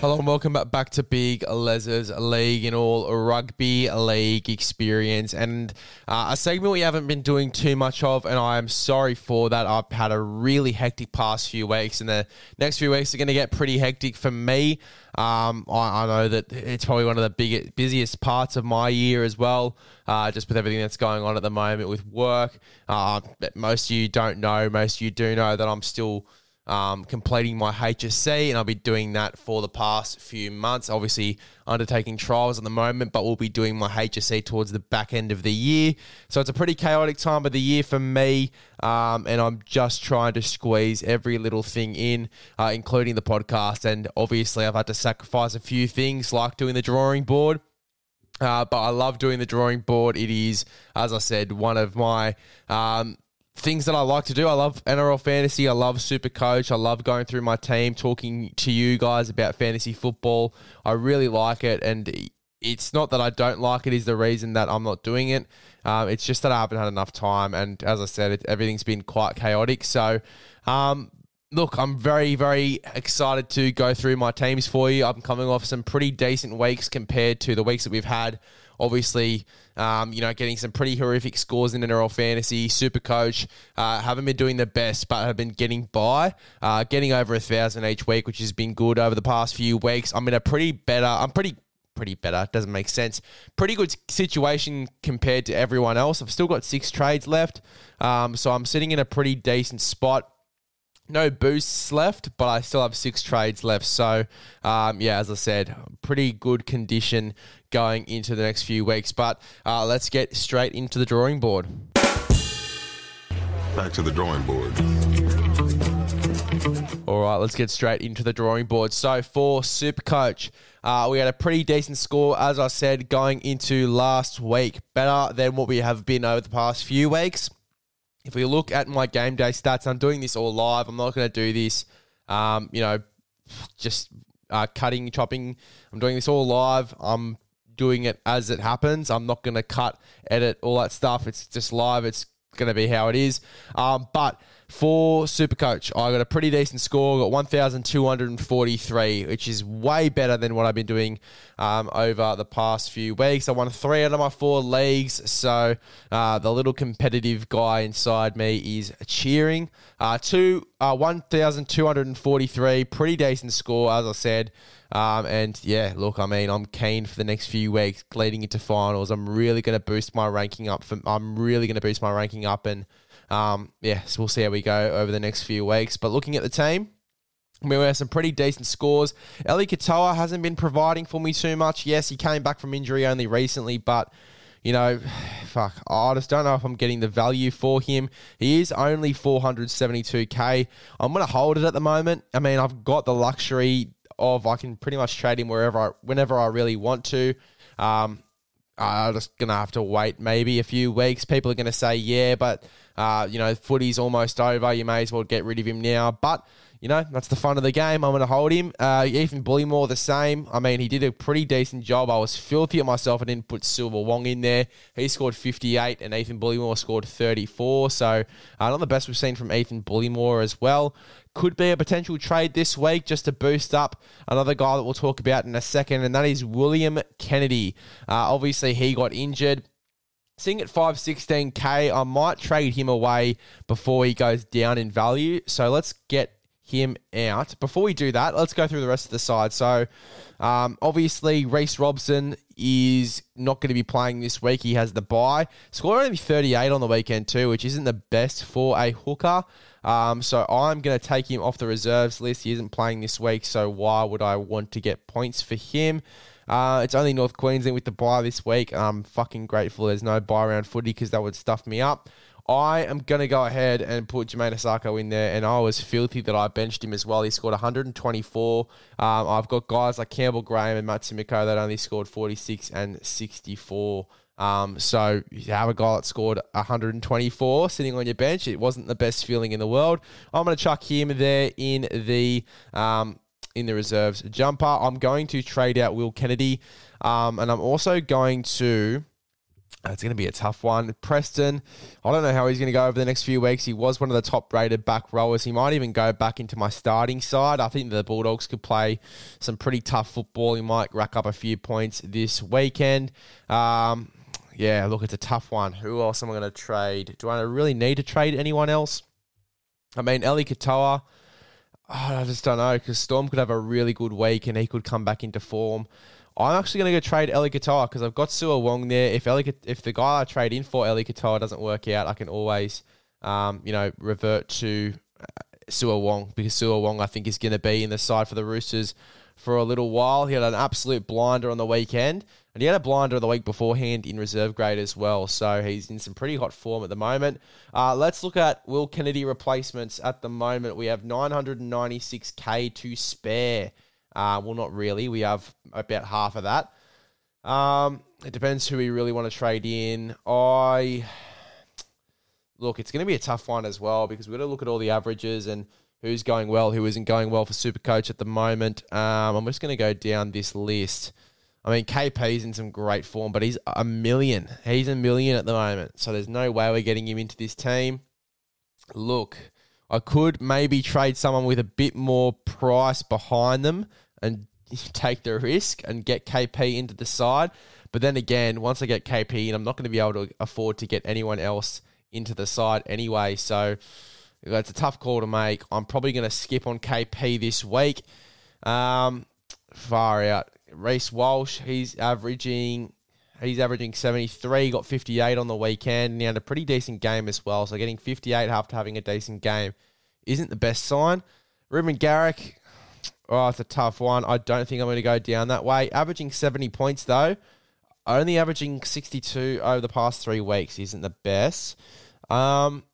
Hello and welcome back, back to Big Les's League in all rugby league experience and uh, a segment we haven't been doing too much of and I am sorry for that. I've had a really hectic past few weeks and the next few weeks are going to get pretty hectic for me. Um, I, I, know that it's probably one of the biggest, busiest parts of my year as well, uh, just with everything that's going on at the moment with work. Uh, most of you don't know, most of you do know that I'm still um, completing my HSC, and I'll be doing that for the past few months. Obviously, undertaking trials at the moment, but we'll be doing my HSC towards the back end of the year. So it's a pretty chaotic time of the year for me, um, and I'm just trying to squeeze every little thing in, uh, including the podcast. And obviously, I've had to sacrifice a few things like doing the drawing board. Uh, but I love doing the drawing board. It is, as I said, one of my um, things that I like to do. I love NRL fantasy. I love Super Coach. I love going through my team, talking to you guys about fantasy football. I really like it, and it's not that I don't like it. Is the reason that I'm not doing it. Um, it's just that I haven't had enough time, and as I said, it, everything's been quite chaotic. So, um, look, I'm very, very excited to go through my teams for you. I'm coming off some pretty decent weeks compared to the weeks that we've had Obviously, um, you know, getting some pretty horrific scores in NRL fantasy. Super coach uh, haven't been doing the best, but have been getting by, uh, getting over a thousand each week, which has been good over the past few weeks. I'm in a pretty better. I'm pretty pretty better. Doesn't make sense. Pretty good situation compared to everyone else. I've still got six trades left, um, so I'm sitting in a pretty decent spot no boosts left, but I still have six trades left. So, um, yeah, as I said, pretty good condition going into the next few weeks. But uh, let's get straight into the drawing board. Back to the drawing board. All right, let's get straight into the drawing board. So, for Super Coach, uh, we had a pretty decent score, as I said, going into last week. Better than what we have been over the past few weeks if we look at my game day stats, I'm doing this all live. I'm not going to do this, um, you know, just uh, cutting, chopping. I'm doing this all live. I'm doing it as it happens. I'm not going to cut, edit, all that stuff. It's just live. It's going to be how it is. Um, but for Supercoach, I got a pretty decent score. Got 1,243, which is way better than what I've been doing um, over the past few weeks. I won three out of my four leagues, so uh, the little competitive guy inside me is cheering. Uh, two, uh, 1,243, pretty decent score, as I said. Um, and yeah, look, I mean, I'm keen for the next few weeks leading into finals. I'm really going to boost my ranking up. For, I'm really going to boost my ranking up and um, yeah, so we'll see how we go over the next few weeks. But looking at the team, we have some pretty decent scores. Eli Katoa hasn't been providing for me too much. Yes, he came back from injury only recently, but you know, fuck, I just don't know if I'm getting the value for him. He is only 472k. I'm going to hold it at the moment. I mean, I've got the luxury of I can pretty much trade him wherever I, whenever I really want to. Um, I'm just gonna have to wait maybe a few weeks. People are gonna say, yeah, but uh, you know, footy's almost over. You may as well get rid of him now. But you know, that's the fun of the game. I'm going to hold him. Uh, Ethan Bullemor, the same. I mean, he did a pretty decent job. I was filthy at myself. I didn't put Siua Wong in there. He scored 58, and Ethan Bullemor scored 34. So, uh, not the best we've seen from Ethan Bullemor as well. Could be a potential trade this week just to boost up another guy that we'll talk about in a second, and that is William Kennedy. Uh, obviously, he got injured. Sitting at 516k, I might trade him away before he goes down in value. So let's get him out. Before we do that, let's go through the rest of the side. So, um, obviously, Reece Robson is not going to be playing this week. He has the bye. Scored only 38 on the weekend, too, which isn't the best for a hooker. Um, so, I'm going to take him off the reserves list. He isn't playing this week, so why would I want to get points for him? Uh, it's only North Queensland with the bye this week. I'm fucking grateful there's no bye round footy because that would stuff me up. I am going to go ahead and put Jamayne Isaako in there, and I was filthy that I benched him as well. He scored 124. Um, I've got guys like Campbell Graham and Matt Timoko that only scored 46 and 64. Um, so you have a guy that scored 124 sitting on your bench. It wasn't the best feeling in the world. I'm going to chuck him there in the um, in the reserves jumper. I'm going to trade out Will Kennedy, um, and I'm also going to It's going to be a tough one. Preston, I don't know how he's going to go over the next few weeks. He was one of the top rated back rowers. He might even go back into my starting side. I think the Bulldogs could play some pretty tough football. He might rack up a few points this weekend. Um, yeah, look, it's a tough one. Who else am I going to trade? Do I really need to trade anyone else? I mean, Eli Katoa. Oh, I just don't know because Storm could have a really good week and he could come back into form. I'm actually going to go trade Eli Katoa because I've got Siua Wong there. If Eli, if the guy I trade in for Eli Katoa doesn't work out, I can always, um, you know, revert to uh, Siua Wong because Siua Wong I think is going to be in the side for the Roosters for a little while. He had an absolute blinder on the weekend, and he had a blinder the week beforehand in reserve grade as well. So he's in some pretty hot form at the moment. Uh, let's look at Will Kennedy replacements at the moment. We have 996k to spare. Uh, well, not really. We have about half of that. Um, it depends who we really want to trade in. I look, it's going to be a tough one as well because we've got to look at all the averages and who's going well, who isn't going well for Supercoach at the moment. Um, I'm just going to go down this list. I mean, KP's in some great form, but he's a million. He's a million at the moment, so there's no way we're getting him into this team. Look, I could maybe trade someone with a bit more price behind them and take the risk and get KP into the side. But then again, once I get KP in, I'm not going to be able to afford to get anyone else into the side anyway. So it's a tough call to make. I'm probably going to skip on KP this week. Um, far out. Reece Walsh, he's averaging he's averaging 73, got 58 on the weekend, and he had a pretty decent game as well. So getting 58 after having a decent game isn't the best sign. Reuben Garrick, Oh, it's a tough one. I don't think I'm going to go down that way. Averaging 70 points, though, only averaging 62 over the past three weeks isn't the best. Um,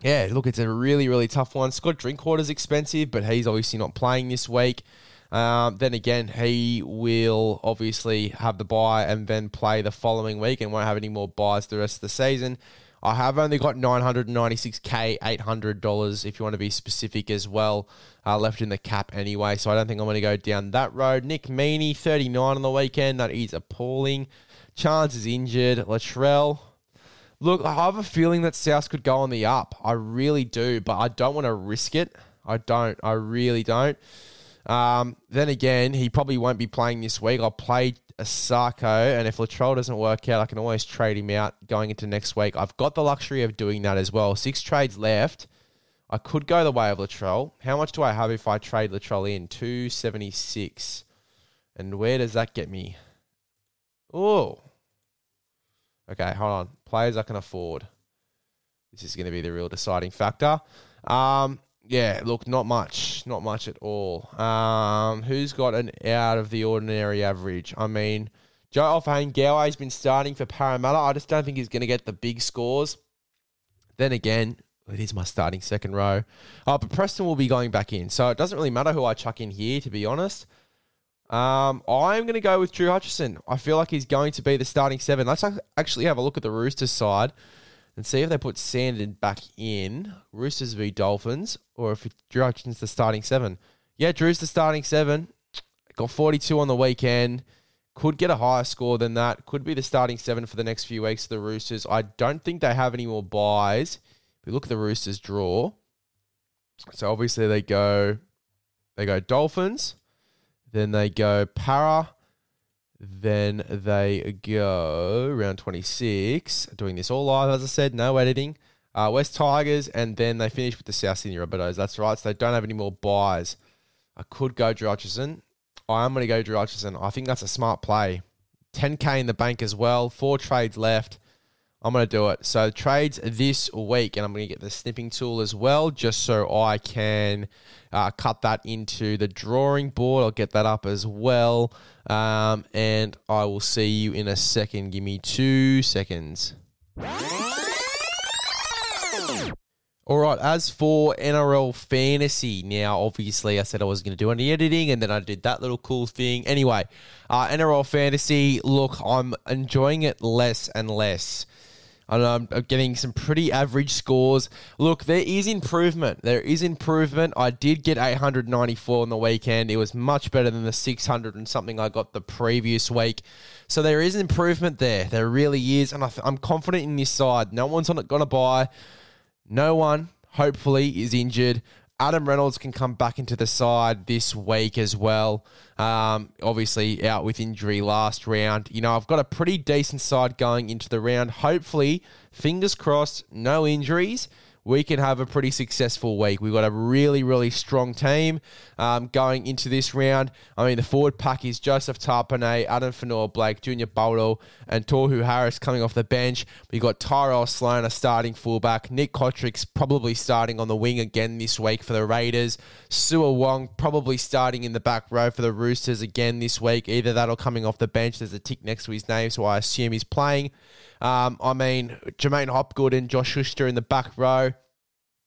yeah, look, it's a really, really tough one. Scott Drinkwater's expensive, but he's obviously not playing this week. Um, then again, he will obviously have the buy and then play the following week and won't have any more buys the rest of the season. I have only got 996k, $800 if you want to be specific as well, uh, left in the cap anyway. So I don't think I'm going to go down that road. Nick Meaney, 39 on the weekend. That is appalling. Chance is injured. Latrell. Look, I have a feeling that South could go on the up. I really do, but I don't want to risk it. I don't. I really don't. Um, then again, he probably won't be playing this week. I'll play Sarko, and if Latrell doesn't work out, I can always trade him out going into next week. I've got the luxury of doing that as well. Six trades left. I could go the way of Latrell. How much do I have if I trade Latrell in? 276. And where does that get me? Oh. Okay, hold on. Players I can afford. This is going to be the real deciding factor. Um, yeah, look, not much, not much at all. Um, who's got an out of the ordinary average? I mean, Joe Ofahengaue has been starting for Parramatta. I just don't think he's going to get the big scores. Then again, it is my starting second row. Oh, but Preston will be going back in, so it doesn't really matter who I chuck in here, to be honest. Um, I'm going to go with Drew Hutchison. I feel like he's going to be the starting seven. Let's actually have a look at the Roosters side and see if they put Sandon back in, Roosters v Dolphins, or if Drew Hutchison's the starting seven. Yeah, Drew's the starting seven. Got 42 on the weekend. Could get a higher score than that. Could be the starting seven for the next few weeks the Roosters. I don't think they have any more buys. If you look at the Roosters draw, so obviously they go, they go Dolphins, then they go Para, then they go round 26, doing this all live, as I said, no editing. Uh, West Tigers, and then they finish with the South Sydney Rabbitohs. That's right. So they don't have any more buys. I could go Drew Hutchison. I am going to go Drew Hutchison. I think that's a smart play. 10k in the bank as well. Four trades left. I'm going to do it. So trades this week, and I'm going to get the snipping tool as well, just so I can uh, cut that into the drawing board. I'll get that up as well, um, and I will see you in a second. Give me two seconds. All right, as for NRL fantasy, now obviously I said I was going to do any editing and then I did that little cool thing. Anyway, uh, NRL fantasy, look, I'm enjoying it less and less. And I'm getting some pretty average scores. Look, there is improvement. There is improvement. I did get 894 on the weekend. It was much better than the 600 and something I got the previous week. So there is improvement there. There really is. And I am confident in this side. No one's on it going to buy. No one, hopefully, is injured. Adam Reynolds can come back into the side this week as well. Um, obviously, out with injury last round. You know, I've got a pretty decent side going into the round. Hopefully, fingers crossed, no injuries we can have a pretty successful week. We've got a really, really strong team um, going into this round. I mean, the forward pack is Joseph Tapine, Addin Fonua-Blake, Junior Paulo, and Tohu Harris coming off the bench. We've got Tyrell Sloan, a starting fullback. Nick Cotric's probably starting on the wing again this week for the Raiders. Siua Wong probably starting in the back row for the Roosters again this week. Either that or coming off the bench. There's a tick next to his name, so I assume he's playing. Um, I mean, J'maine Hopgood and Josh Schuster in the back row.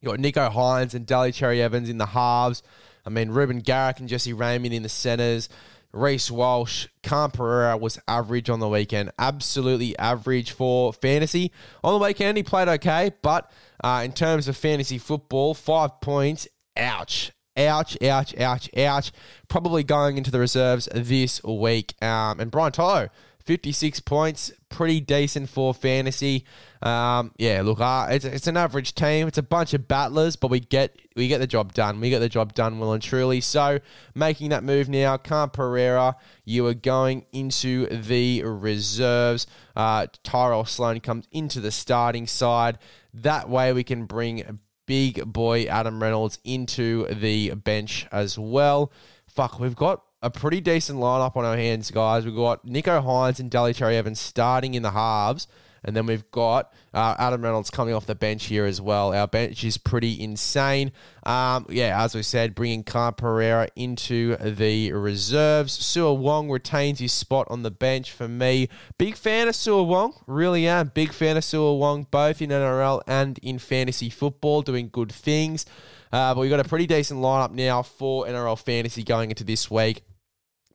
You got Nicho Hynes and Daly Cherry Evans in the halves. I mean, Reuben Garrick and Jesse Ramien in the centres. Reece Walsh, Khan Pereira was average on the weekend. Absolutely average for fantasy. On the weekend, he played okay, but uh, in terms of fantasy football, five points, ouch. Ouch, ouch, ouch, ouch. Probably going into the reserves this week. Um, and Brian To'o, 56 points, pretty decent for fantasy. Um, yeah, look, uh, it's, it's an average team. It's a bunch of battlers, but we get we get the job done. We get the job done well and truly. So making that move now, Khan Pereira, you are going into the reserves. Uh, Tyrell Sloan comes into the starting side. That way we can bring big boy Adam Reynolds into the bench as well. Fuck, we've got a pretty decent lineup on our hands, guys. We've got Nicho Hynes and Daly Cherry Evans starting in the halves. And then we've got uh, Adam Reynolds coming off the bench here as well. Our bench is pretty insane. Um, yeah, as we said, bringing Khan Pereira into the reserves. Siua Wong retains his spot on the bench for me. Big fan of Siua Wong. Really am. Big fan of Siua Wong, both in NRL and in fantasy football, doing good things. Uh, but we've got a pretty decent lineup now for NRL fantasy going into this week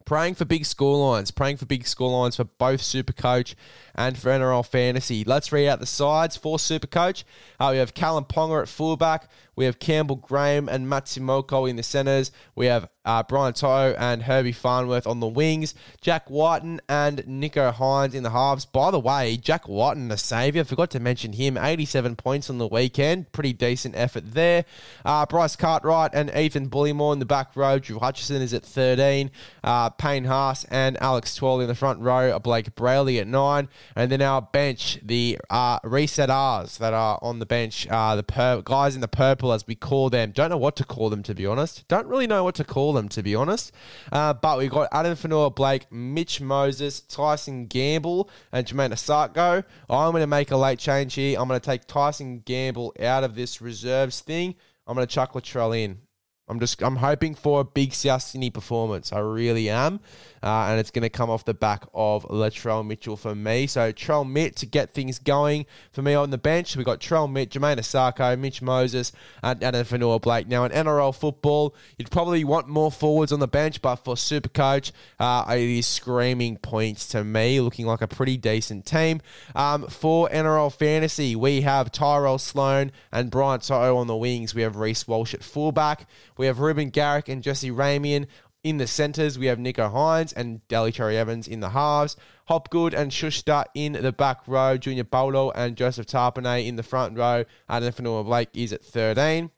praying for big score lines, praying for big score lines for both Supercoach and for NRL Fantasy. Let's read out the sides for Supercoach. Uh, we have Kalyn Ponga at fullback. We have Campbell Graham and Matt Timoko in the centres. We have uh, Brian To'o and Herbie Farnworth on the wings. Jack Wighton and Nicho Hynes in the halves. By the way, Jack Wighton, the saviour. Forgot to mention him. 87 points on the weekend. Pretty decent effort there. Uh, Bryce Cartwright and Ethan Bullemor in the back row. Drew Hutchison is at 13. Uh, Payne Haas and Alex Twal in the front row. Blake Brailey at 9. And then our bench, the uh, reset R's that are on the bench, uh, the guys in the purple, as we call them. Don't know what to call them, to be honest. Don't really know what to call them, to be honest. Uh, but we've got Addin Fonua-Blake, Mitch Moses, Tyson Gamble, and Jamayne Isaako. I'm going to make a late change here. I'm going to take Tyson Gamble out of this reserves thing. I'm going to chuck Latrell in. I'm just I'm hoping for a big South Sydney performance. I really am, uh, and it's going to come off the back of Latrell Mitchell for me. So Trell Mitt to get things going for me on the bench. We got Trell Mitt, Jamayne Isaako, Mitch Moses, and Addin Fonua-Blake. Now in NRL football, you'd probably want more forwards on the bench, but for Supercoach, uh, it is screaming points to me, looking like a pretty decent team. Um, for NRL fantasy, we have Tyrell Sloan and Brian To'o on the wings. We have Reece Walsh at fullback. We have Reuben Garrick and Jesse Ramien. In the centres, we have Nicho Hynes and Daly Cherry Evans in the halves. Hopgood and Schuster in the back row. Junior Paulo and Joseph Tapine in the front row. Addin Fonua-Blake is at 13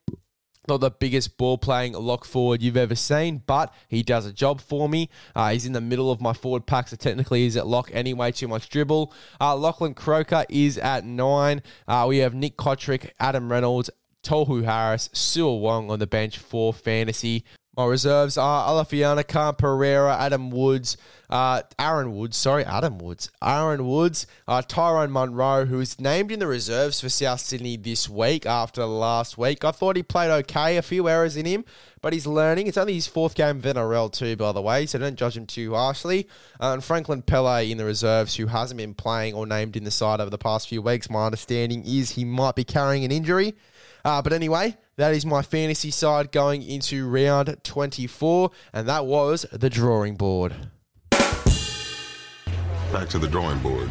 not the biggest ball playing lock forward you've ever seen, but he does a job for me. Uh, he's in the middle of my forward pack, so technically he's at lock anyway, too much dribble. Uh, Lachlan Croker is at nine. Uh, we have Nick Cotric, Adam Reynolds, Tohu Harris, Siua Wong on the bench for fantasy. My reserves are Alafiana, Khan Pereira, Adam Woods, uh, Aaron Woods, sorry, Adam Woods, Aaron Woods, uh, Tyrone Munro, who is named in the reserves for South Sydney this week after last week. I thought he played okay, a few errors in him, but he's learning. It's only his fourth game of NRL too, by the way, so don't judge him too harshly. Uh, and Franklin Pele in the reserves, who hasn't been playing or named in the side over the past few weeks. My understanding is he might be carrying an injury. Uh, but anyway, that is my fantasy side going into round 24, and that was the drawing board. Back to the drawing board.